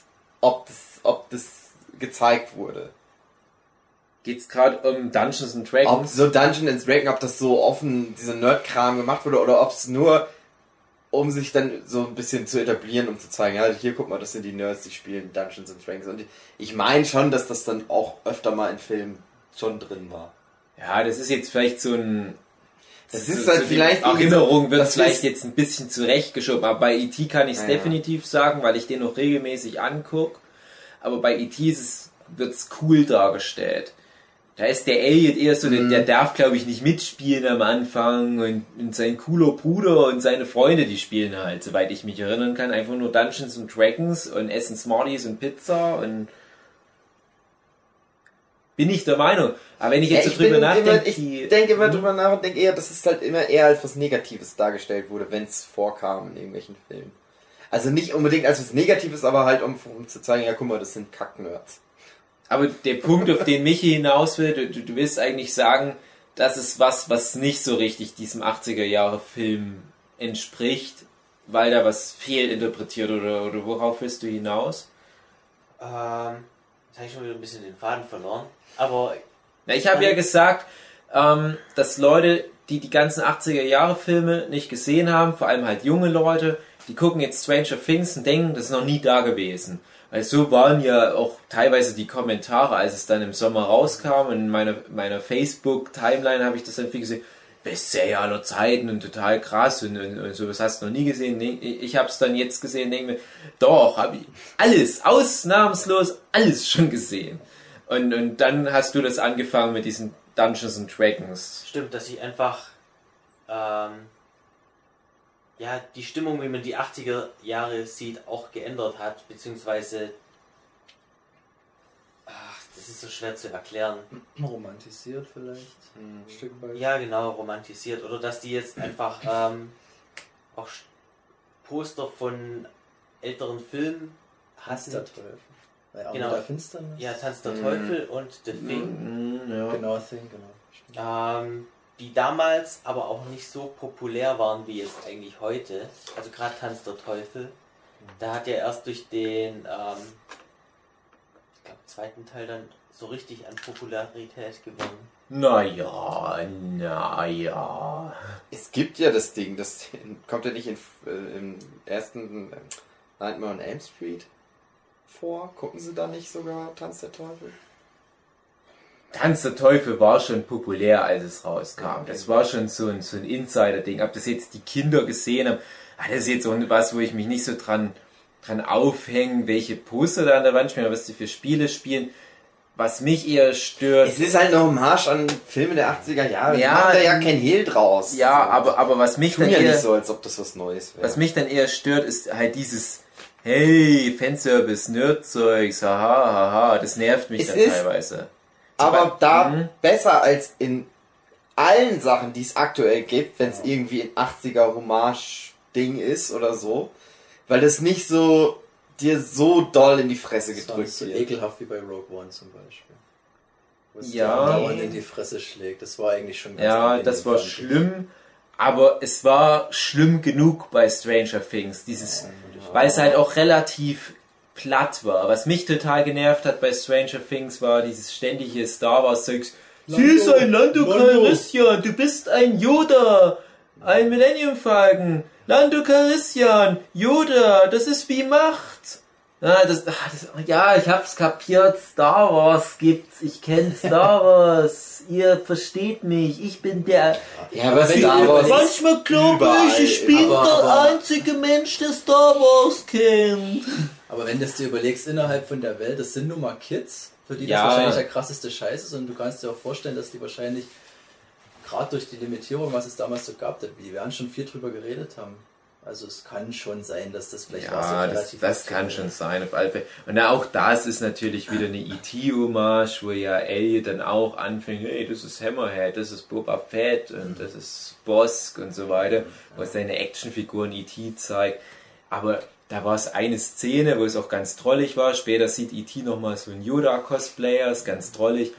ob das, ob das gezeigt wurde. Geht's gerade um Dungeons and Ob Dragons? so Dungeon and Dragons, ob das so offen, dieser Nerd-Kram gemacht wurde oder ob es nur, um sich dann so ein bisschen zu etablieren, um zu zeigen, ja, hier guck mal, das sind die Nerds, die spielen Dungeons and Dragons. Und ich- meine schon, dass das dann auch öfter mal in Filmen schon drin war. Ja, das ist jetzt vielleicht so ein. Das zu- ist halt den vielleicht so- Erinnerung wird das vielleicht jetzt ein bisschen zurechtgeschoben, aber bei E.T. kann ich es Ja, definitiv sagen, weil ich den noch regelmäßig anguck. Aber bei E.T. ist es, wird's cool dargestellt. Da ist der Elliot eher so, Mhm. der, der darf glaube ich nicht mitspielen am Anfang und, und sein cooler Bruder und seine Freunde, die spielen halt, soweit ich mich erinnern kann, einfach nur Dungeons and Dragons und essen Smarties und Pizza und bin ich der Meinung. Aber wenn ich jetzt Ja, so drüber nachdenke, ich denke immer drüber nach und denke eher, dass es halt immer eher als was Negatives dargestellt wurde, wenn es vorkam in irgendwelchen Filmen. Also nicht unbedingt als was Negatives, aber halt um, um zu zeigen, ja guck mal, das sind Kacknerds. Aber der Punkt, auf den Michi hinaus will, du, du, willst eigentlich sagen, das ist was, was nicht so richtig diesem 80er Jahre Film entspricht, weil da was fehlinterpretiert oder, oder worauf willst du hinaus? Ähm, jetzt habe ich schon wieder ein bisschen den Faden verloren. Aber Na, ich habe ja gesagt, ähm, dass Leute, die die ganzen 80er Jahre Filme nicht gesehen haben, vor allem halt junge Leute, die gucken jetzt Stranger Things und denken, das ist noch nie da gewesen. Weil so waren ja auch teilweise die Kommentare, als es dann im Sommer rauskam. In meiner, meiner Facebook-Timeline habe ich das dann viel gesehen. Bestseller aller Zeiten und total krass und, und, und sowas hast du noch nie gesehen. Ich habe es dann jetzt gesehen, denke mir, doch, habe ich alles, ausnahmslos alles schon gesehen. Und, und dann hast du das angefangen mit diesen Dungeons and Dragons. stimmt, dass sich einfach ähm, ja, die Stimmung, wie man die 80er Jahre sieht, auch geändert hat, beziehungsweise ach, das ist so schwer zu erklären. *clears throat* Romantisiert vielleicht. Ein Stück weit. Ja, genau, romantisiert. Oder dass die jetzt einfach *clears throat* ähm, auch Poster von älteren Filmen hatten. der Teufel. Ja, Genau. der Finsternis. Ja, Tanz der Mhm. Teufel und The Thing. Mhm, ja. Genau, Thing, genau. Ähm, die damals aber auch nicht so populär waren wie jetzt eigentlich heute. Also gerade Tanz der Teufel. Da hat ja erst durch den ähm, ich glaub, zweiten Teil dann so richtig an Popularität gewonnen. Naja, naja. Es gibt ja das Ding, das *laughs* kommt ja nicht in, äh, im ersten äh, Nightmare on Elm Street vor. Gucken Sie da nicht sogar Tanz der Teufel? Tanz der Teufel war schon populär, als es rauskam. Das war schon so ein, so ein Insider-Ding. Ob das jetzt die Kinder gesehen haben, ah, das ist jetzt so was, wo ich mich nicht so dran, dran aufhänge, welche Poster da an der Wand spielen, was die für Spiele spielen. Was mich eher stört. Es ist halt eine Hommage an Filme der 80er Jahre. Ja, machen da ja kein Hehl draus. ja, aber, aber was mich Tun dann ja eher, nicht so, als ob das was Neues wäre. was mich dann eher stört, ist halt dieses, hey, Fanservice, Nerdzeugs, haha, haha, das nervt mich Es dann teilweise. Aber da Mhm. besser als in allen Sachen, die es aktuell gibt, wenn es irgendwie ein 80er Hommage-Ding ist oder so. Weil das nicht so dir so doll in die Fresse Das gedrückt so wird. ekelhaft wie bei Rogue One zum Beispiel. Wo es Ja. dir dauernd in die Fresse schlägt. Das war eigentlich schon ganz Ja, das war schlimm, aber es war schlimm genug bei Stranger Things. Dieses, weil es halt auch relativ platt war. Was mich total genervt hat bei Stranger Things war dieses ständige Star Wars Zeugs. Sie ist ein Lando Lando. Calrissian, du bist ein Yoda, ein Millennium Falcon, Lando Calrissian, Yoda, das ist wie Macht. Ja, das, ah, das, ja, ich hab's kapiert. Star Wars gibt's. Ich kenn Star *laughs* Wars. Ihr versteht mich. Ich bin der. Ja, aber wenn Star Wars Manchmal glaube ich, ich bin Aber- der aber- einzige Mensch, der Star Wars kennt. Aber wenn du es dir überlegst, innerhalb von der Welt, das sind nun mal Kids, für die Ja. das wahrscheinlich der krasseste Scheiß ist und du kannst dir auch vorstellen, dass die wahrscheinlich gerade durch die Limitierung, was es damals so gab, die werden schon viel drüber geredet haben. Also es kann schon sein, dass das vielleicht Ja, auch das, relativ das kann schon sein, auf alle Fälle. Und auch das ist natürlich wieder eine E.T.-Hommage, wo ja Elliot dann auch anfängt, hey, das ist Hammerhead, das ist Boba Fett und das ist Bosk und so weiter, wo es seine Actionfiguren E.T. zeigt. Aber da war es eine Szene, wo es auch ganz trollig war. Später sieht E.T. nochmal so ein Yoda-Cosplayer, ist ganz trollig.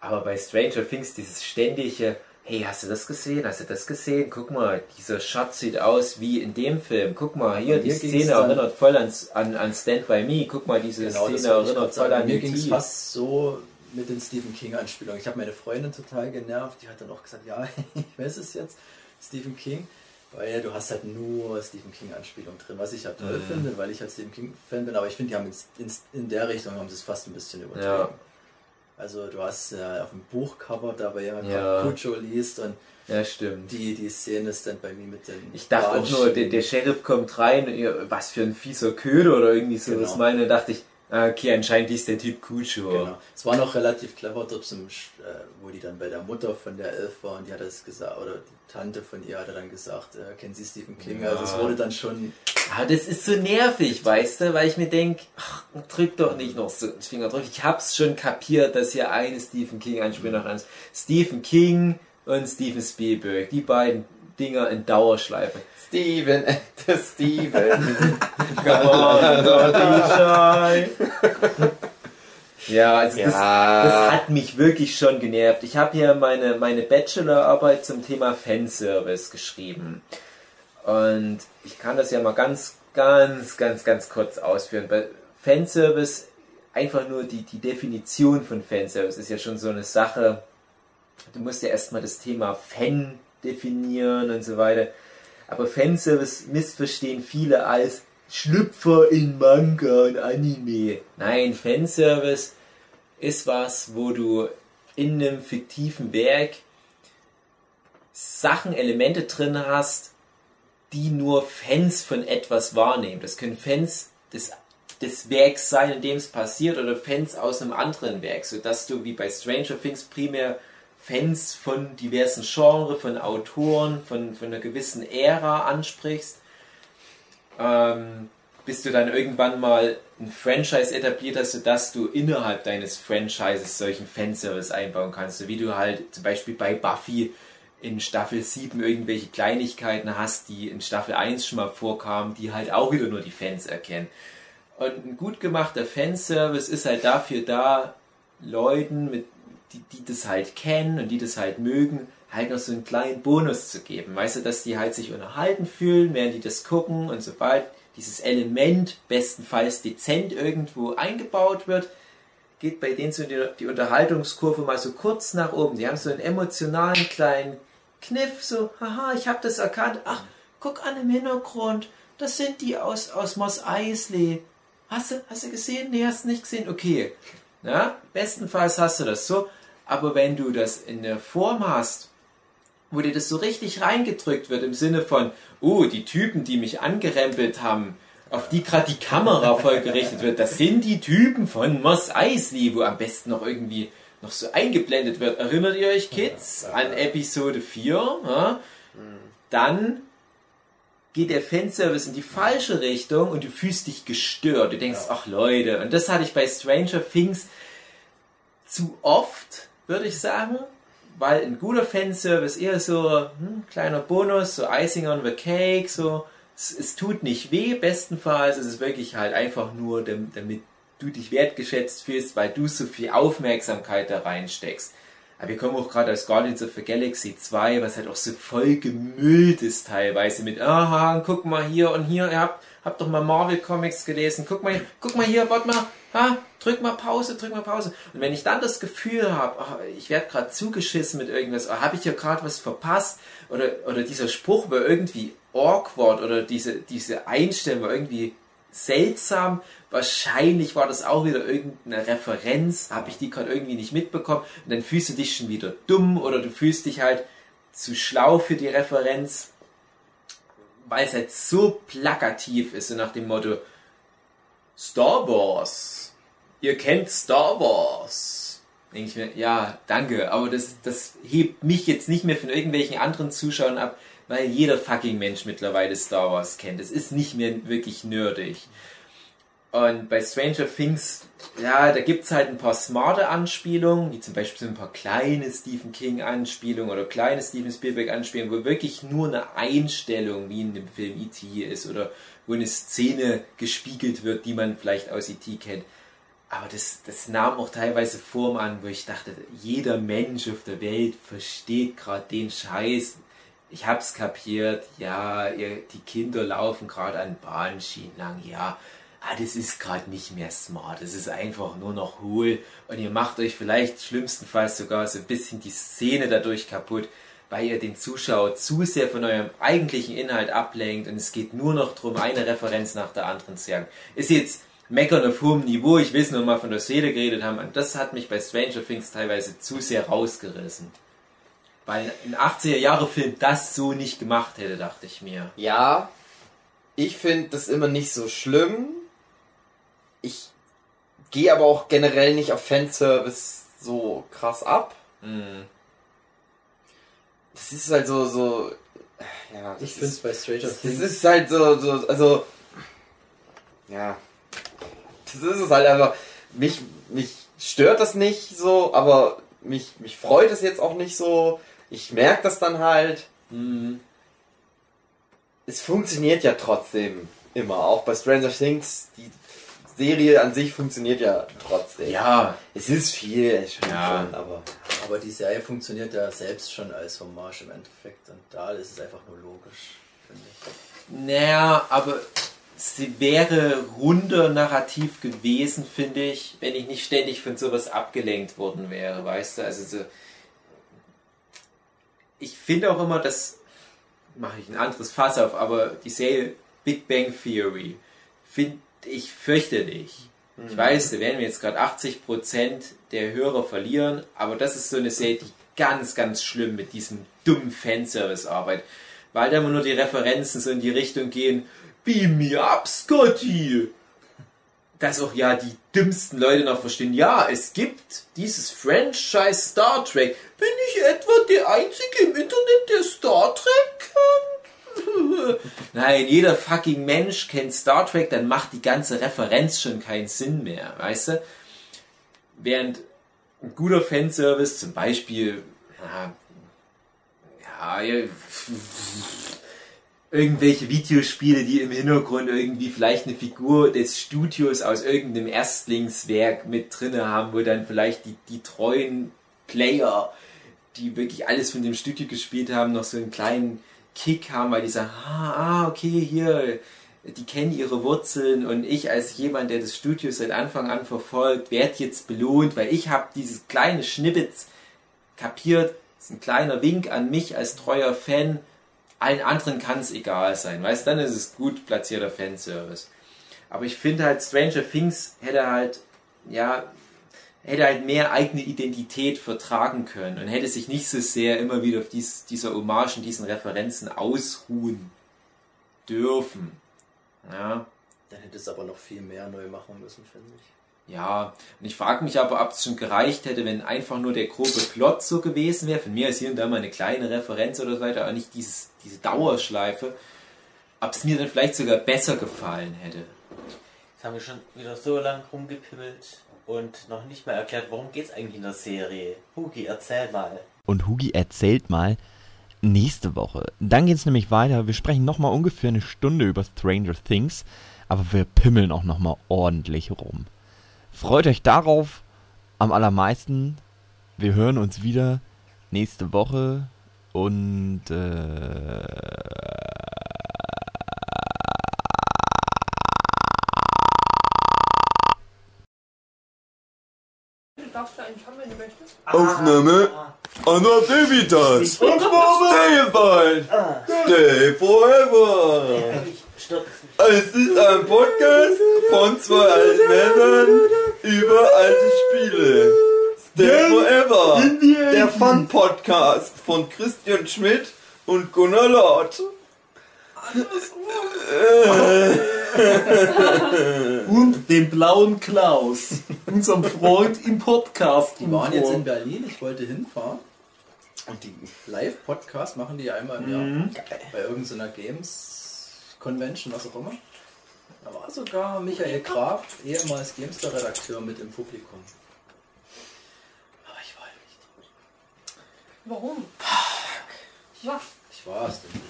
Aber bei Stranger Things dieses ständige, hey, hast du das gesehen? Hast du das gesehen? Guck mal, dieser Shot sieht aus wie in dem Film. Guck mal, hier, die Szene erinnert voll an, an, an Stand By Me. Guck mal, diese Genau, Szene erinnert voll an Mir ging es fast so mit den Stephen King-Anspielungen. Ich habe meine Freundin total genervt. Die hat dann auch gesagt, ja, *laughs* ich weiß es jetzt, Stephen King. Weil du hast halt nur Stephen King-Anspielungen drin, was ich ja toll Mhm. finde, weil ich halt Stephen King-Fan bin. Aber ich finde, die haben in, in, in der Richtung haben sie es fast ein bisschen übertrieben. Ja. Also du hast ja auf dem Buchcover da, weil jemand Ja. Cujo liest und Ja, stimmt. die, die Szene ist dann bei mir mit den Ich dachte auch nur, der, der Sheriff kommt rein, was für ein fieser Köder oder irgendwie so. Genau. Das meine, dachte ich, okay, anscheinend ist der Typ Cujo. Genau. Es war noch relativ clever dort, zum, äh, wo die dann bei der Mutter von der Elf war und die hat das gesagt, oder die Tante von ihr hatte dann gesagt, äh, kennen Sie Stephen King? Ja. Also es wurde dann schon, Aber das ist so nervig, weißt du, weil ich mir denke, drück doch nicht noch so den Finger drauf. Ich hab's schon kapiert, dass hier eine Stephen King Anspielung an ist. Stephen King und Steven Spielberg, die beiden Dinger in Dauerschleife. Steven, *laughs* der Steven. Come on, Dirty Shy. Ja, also das, Ja. das hat mich wirklich schon genervt. Ich habe hier meine, meine Bachelorarbeit zum Thema Fanservice geschrieben. Und ich kann das ja mal ganz, ganz, ganz, ganz kurz ausführen. Bei Fanservice, einfach nur die, die Definition von Fanservice ist ja schon so eine Sache. Du musst ja erstmal das Thema Fan definieren und so weiter. Aber Fanservice missverstehen viele als Schlüpfer in Manga und Anime. Nein, Fanservice ist was, wo du in einem fiktiven Werk Sachen, Elemente drin hast, die nur Fans von etwas wahrnehmen. Das können Fans des, des Werks sein, in dem es passiert, oder Fans aus einem anderen Werk, sodass du wie bei Stranger Things primär Fans von diversen Genres, von Autoren, von, von einer gewissen Ära ansprichst, ähm, bis du dann irgendwann mal ein Franchise etabliert hast, sodass du innerhalb deines Franchises solchen Fanservice einbauen kannst. So wie du halt zum Beispiel bei Buffy in Staffel 7 irgendwelche Kleinigkeiten hast, die in Staffel 1 schon mal vorkamen, die halt auch wieder nur die Fans erkennen. Und ein gut gemachter Fanservice ist halt dafür da, Leuten, mit, die, die das halt kennen und die das halt mögen, halt noch so einen kleinen Bonus zu geben. Weißt du, dass die halt sich unterhalten fühlen, während die das gucken und sobald dieses Element bestenfalls dezent irgendwo eingebaut wird, geht bei denen so die, die Unterhaltungskurve mal so kurz nach oben. Die haben so einen emotionalen kleinen Kniff, so, haha, ich habe das erkannt. Ach, guck an im Hintergrund, das sind die aus, aus Moss Eisley. Hast du, hast du gesehen? Nee, hast du nicht gesehen? Okay. Na, bestenfalls hast du das so. Aber wenn du das in der Form hast, wo dir das so richtig reingedrückt wird im Sinne von, oh, die Typen, die mich angerempelt haben, auf die gerade die Kamera voll gerichtet wird, das sind die Typen von Moss Eisley, wo am besten noch irgendwie noch so eingeblendet wird. Erinnert ihr euch, Kids, an Episode 4? Ja? Dann geht der Fanservice in die falsche Richtung und du fühlst dich gestört. Du denkst, ach Leute, und das hatte ich bei Stranger Things zu oft, würde ich sagen, weil ein guter Fanservice eher so hm, kleiner Bonus, so Icing on the Cake, so es, es tut nicht weh, bestenfalls ist es wirklich halt einfach nur, dam- damit du dich wertgeschätzt fühlst, weil du so viel Aufmerksamkeit da reinsteckst. Aber wir kommen auch gerade aus Guardians of the Galaxy 2, was halt auch so voll gemüllt ist teilweise mit, aha, guck mal hier und hier, ihr habt, habt doch mal Marvel Comics gelesen, guck mal, guck mal hier, warte mal, ha, drück mal Pause, drück mal Pause. Und wenn ich dann das Gefühl habe, ich werde gerade zugeschissen mit irgendwas, oh, habe ich hier gerade was verpasst, oder, oder dieser Spruch war irgendwie awkward, oder diese, diese Einstellung war irgendwie seltsam. Wahrscheinlich war das auch wieder irgendeine Referenz, habe ich die gerade irgendwie nicht mitbekommen. Und dann fühlst du dich schon wieder dumm oder du fühlst dich halt zu schlau für die Referenz, weil es halt so plakativ ist, so nach dem Motto Star Wars. Ihr kennt Star Wars. Denke ich mir, ja, danke, aber das, das hebt mich jetzt nicht mehr von irgendwelchen anderen Zuschauern ab, weil jeder fucking Mensch mittlerweile Star Wars kennt. Es ist nicht mehr wirklich nerdig. Und bei Stranger Things, ja, da gibt's halt ein paar smarte Anspielungen, wie zum Beispiel so ein paar kleine Stephen King Anspielungen oder kleine Steven Spielberg Anspielungen, wo wirklich nur eine Einstellung wie in dem Film E.T. ist oder wo eine Szene gespiegelt wird, die man vielleicht aus E.T. kennt. Aber das, das nahm auch teilweise Form an, wo ich dachte, jeder Mensch auf der Welt versteht gerade den Scheiß. Ich hab's kapiert, ja, ihr, die Kinder laufen gerade an Bahnschienen lang, ja. Ah, das ist gerade nicht mehr smart. Das ist einfach nur noch hohl. Und ihr macht euch vielleicht schlimmstenfalls sogar so ein bisschen die Szene dadurch kaputt, weil ihr den Zuschauer zu sehr von eurem eigentlichen Inhalt ablenkt und es geht nur noch darum, eine Referenz nach der anderen zu jagen. Ist jetzt meckern auf hohem Niveau, ich will nur mal von der Seele geredet haben, und das hat mich bei Stranger Things teilweise zu sehr rausgerissen. Weil ein 80er-Jahre-Film das so nicht gemacht hätte, dachte ich mir. Ja, ich finde das immer nicht so schlimm. Ich gehe aber auch generell nicht auf Fanservice so krass ab. Mhm. Das ist halt so, so, ja, das Ich finde es bei Stranger das, das Things. ist halt so, so, also, ja, das ist es halt einfach, mich, mich stört das nicht so, aber mich, mich freut es jetzt auch nicht so. Ich merke das dann halt. Mhm. es funktioniert ja trotzdem immer. Auch bei Stranger Things, die Serie an sich funktioniert ja trotzdem. Ja, Es ist viel, es stimmt Ja. schon, aber. Aber die Serie funktioniert ja selbst schon als Hommage im Endeffekt. Und da ist es einfach nur logisch, finde ich. Naja, aber sie wäre runder narrativ gewesen, finde ich, wenn ich nicht ständig von sowas abgelenkt worden wäre, weißt du? Also so. Ich finde auch immer, das mache ich ein anderes Fass auf, aber die Serie Big Bang Theory finde ich fürchterlich. Ich weiß, da werden wir jetzt gerade 80% der Hörer verlieren, aber das ist so eine Serie, die ganz, ganz schlimm mit diesem dummen Fanservice arbeitet. Weil da immer nur die Referenzen so in die Richtung gehen, beam me up, Scotty! Dass auch ja die dümmsten Leute noch verstehen, ja, es gibt dieses Franchise Star Trek. Bin ich etwa der Einzige im Internet, der Star Trek kann? *laughs* Nein, jeder fucking Mensch kennt Star Trek, dann macht die ganze Referenz schon keinen Sinn mehr, weißt du? Während ein guter Fanservice, zum Beispiel, ja, ja, irgendwelche Videospiele, die im Hintergrund irgendwie vielleicht eine Figur des Studios aus irgendeinem Erstlingswerk mit drinne haben, wo dann vielleicht die, die treuen Player, die wirklich alles von dem Studio gespielt haben, noch so einen kleinen Kick haben, weil die sagen, ah, ah, okay, hier, die kennen ihre Wurzeln und ich als jemand, der das Studio seit Anfang an verfolgt, werde jetzt belohnt, weil ich habe dieses kleine Schnippets kapiert, das ist ein kleiner Wink an mich als treuer Fan, allen anderen kann es egal sein, weißt, dann ist es gut platzierter Fanservice. Aber ich finde halt, Stranger Things hätte halt, ja, hätte halt mehr eigene Identität vertragen können und hätte sich nicht so sehr immer wieder auf dies, dieser Hommage und diesen Referenzen ausruhen dürfen. Ja, Dann hätte es aber noch viel mehr neu machen müssen, finde ich. ja. Und ich frage mich aber, ob es schon gereicht hätte, wenn einfach nur der grobe Plot so gewesen wäre. Von mir ist hier und da mal eine kleine Referenz oder so weiter, aber nicht dieses, diese Dauerschleife. Ob es mir dann vielleicht sogar besser gefallen hätte. Jetzt haben wir schon wieder so lang rumgepimmelt und noch nicht mal erklärt, worum geht's eigentlich in der Serie. Hugi, erzähl mal. Und Hugi erzählt mal nächste Woche. Dann geht's nämlich weiter. Wir sprechen nochmal ungefähr eine Stunde über Stranger Things, aber wir pimmeln auch nochmal ordentlich rum. Freut euch darauf am allermeisten. Wir hören uns wieder nächste Woche und äh, darfst da eigentlich haben, wenn du möchtest. Aufnahme. Anna Devitas. Stay bald. Stay forever. Ich stürze mich. Es ist ein Podcast von zwei alten Männern über alte Spiele. Stay forever. Der Fun Podcast von Christian Schmidt und Gunnar Lott. *laughs* Und dem blauen Klaus, unserem Freund im Podcast. Die waren jetzt in Berlin, ich wollte hinfahren. Und die Live-Podcast machen die ja einmal im Jahr. Bei irgendeiner Games-Convention, was auch immer. Da war sogar Michael Graf, ehemals Gamester-Redakteur, mit im Publikum. Aber ich war nicht Warum? Was? Ich war es denn.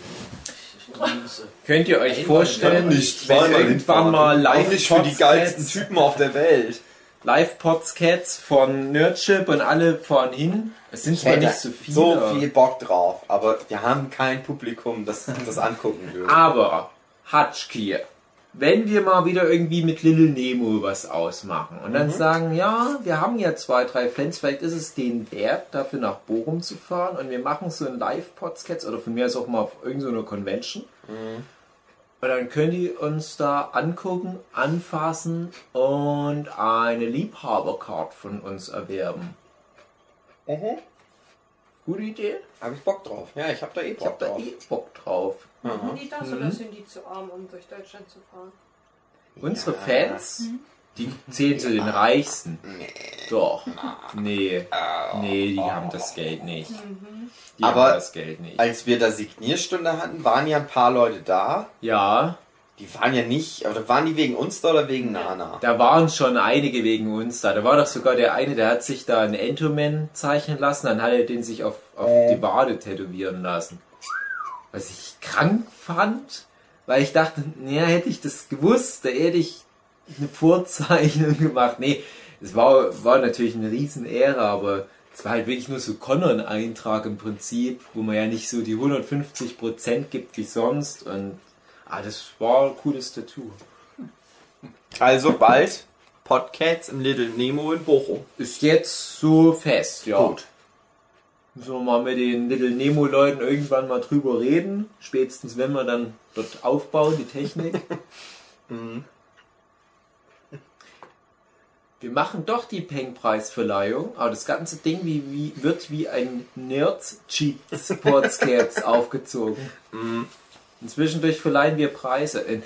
Könnt ihr euch vorstellen, nicht wenn irgendwann mal Auch nicht für die geilsten Typen auf der Welt. Live-Podscats von Nerdship und alle fahren hin. Es sind zwar nicht so viele. so viel Bock drauf, aber wir haben kein Publikum, das das angucken würde. Aber, Hatschki, wenn wir mal wieder irgendwie mit Little Nemo was ausmachen und dann sagen, ja, wir haben ja zwei, drei Fans, vielleicht ist es denen wert, dafür nach Bochum zu fahren und wir machen so ein Live-Podscats oder von mir aus auch mal auf irgendeiner Convention. Und dann können die uns da angucken, anfassen und eine Liebhabercard von uns erwerben. Mhm. Gute Idee? Hab ich Bock drauf. Ja, ich hab da eh Ich hab Bock da drauf. eh Bock drauf. Machen die das oder sind die zu arm, um durch Deutschland zu fahren? Unsere Ja. Fans, die zählen zu den Reichsten. Doch. Nee. Nee, die haben das Geld nicht. Die Aber- haben das Geld nicht. Als wir da Signierstunde hatten, waren ja ein paar Leute da. Ja, Die waren ja nicht, oder waren die wegen uns da oder wegen Nana? da waren schon einige wegen uns da. Da war doch sogar der eine, der hat sich da einen Entoman zeichnen lassen, dann hat er den sich auf, auf die Wade tätowieren lassen. Was ich krank fand, weil ich dachte, naja, hätte ich das gewusst, da hätte ich eine Vorzeichnung gemacht. Nee, es war, war natürlich eine Riesenehre, aber es war halt wirklich nur so Conan-Eintrag im Prinzip, wo man ja nicht so die 150% gibt wie sonst und ah, das war ein cooles Tattoo. Also bald Podcasts im Little Nemo in Bochum. Ist jetzt so fest, ja. Gut. Müssen wir mal mit den Little Nemo-Leuten irgendwann mal drüber reden. Spätestens, wenn wir dann dort aufbauen, die Technik. *laughs* Wir machen doch die Peng-Preisverleihung, aber das ganze Ding wie, wie, wird wie ein Nerds-Cheat-Sportscats *laughs* aufgezogen. Und zwischendurch verleihen wir Preise. Ein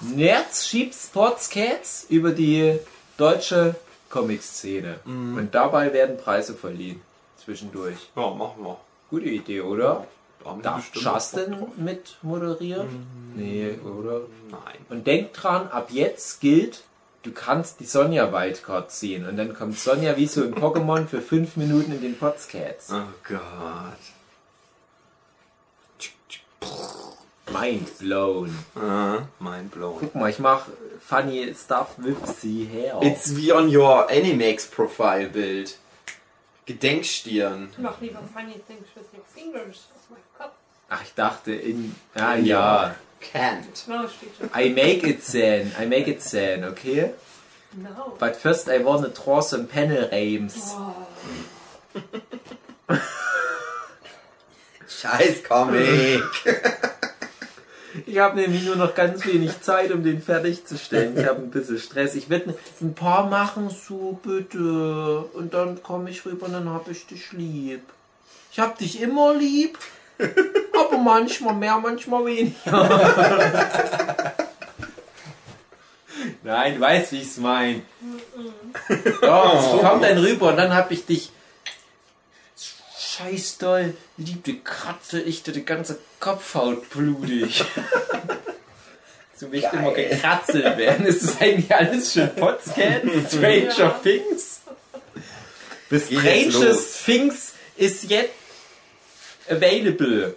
Nerds-Cheat-Sportscats über die deutsche Comic-Szene. Und dabei werden Preise verliehen. Zwischendurch. Ja, machen wir. Gute Idee, oder? Die Darf Justin mit moderieren? Nee, oder? Nein. Und denk dran, ab jetzt gilt, du kannst die Sonja Wildcard ziehen. Und dann kommt Sonja wie so ein Pokémon für fünf Minuten in den Potscats. Oh Gott. Mind blown. Ah, mind blown. Guck mal, ich mach funny stuff with the hair. It's wie on your Animax Profile Bild. Gedenkstirn. Ich mach lieber funny things with your fingers auf meinem Kopf. Ach, ich dachte in. Ah ja. Can't. No, steht schon. I make it then. I make it then, okay? No. But first I wanna draw some panorames. Scheiß Comic. *laughs* Ich habe nämlich nur noch ganz wenig Zeit, um den fertigzustellen. Ich habe ein bisschen Stress. Ich werde ein paar machen, so bitte. Und dann komme ich rüber und dann habe ich dich lieb. Ich habe dich immer lieb, *laughs* aber manchmal mehr, manchmal weniger. Nein, du weißt, wie ich es meine. Doch, ich komm dann rüber und dann habe ich dich scheiß doll, liebe Katze, ich dir die ganze Kopfhaut blutig. *laughs* Du willst immer gekratzelt werden. Ist das eigentlich alles schon Potscan? *laughs* Stranger Things? The Geh jetzt Strangest Things ist jetzt available.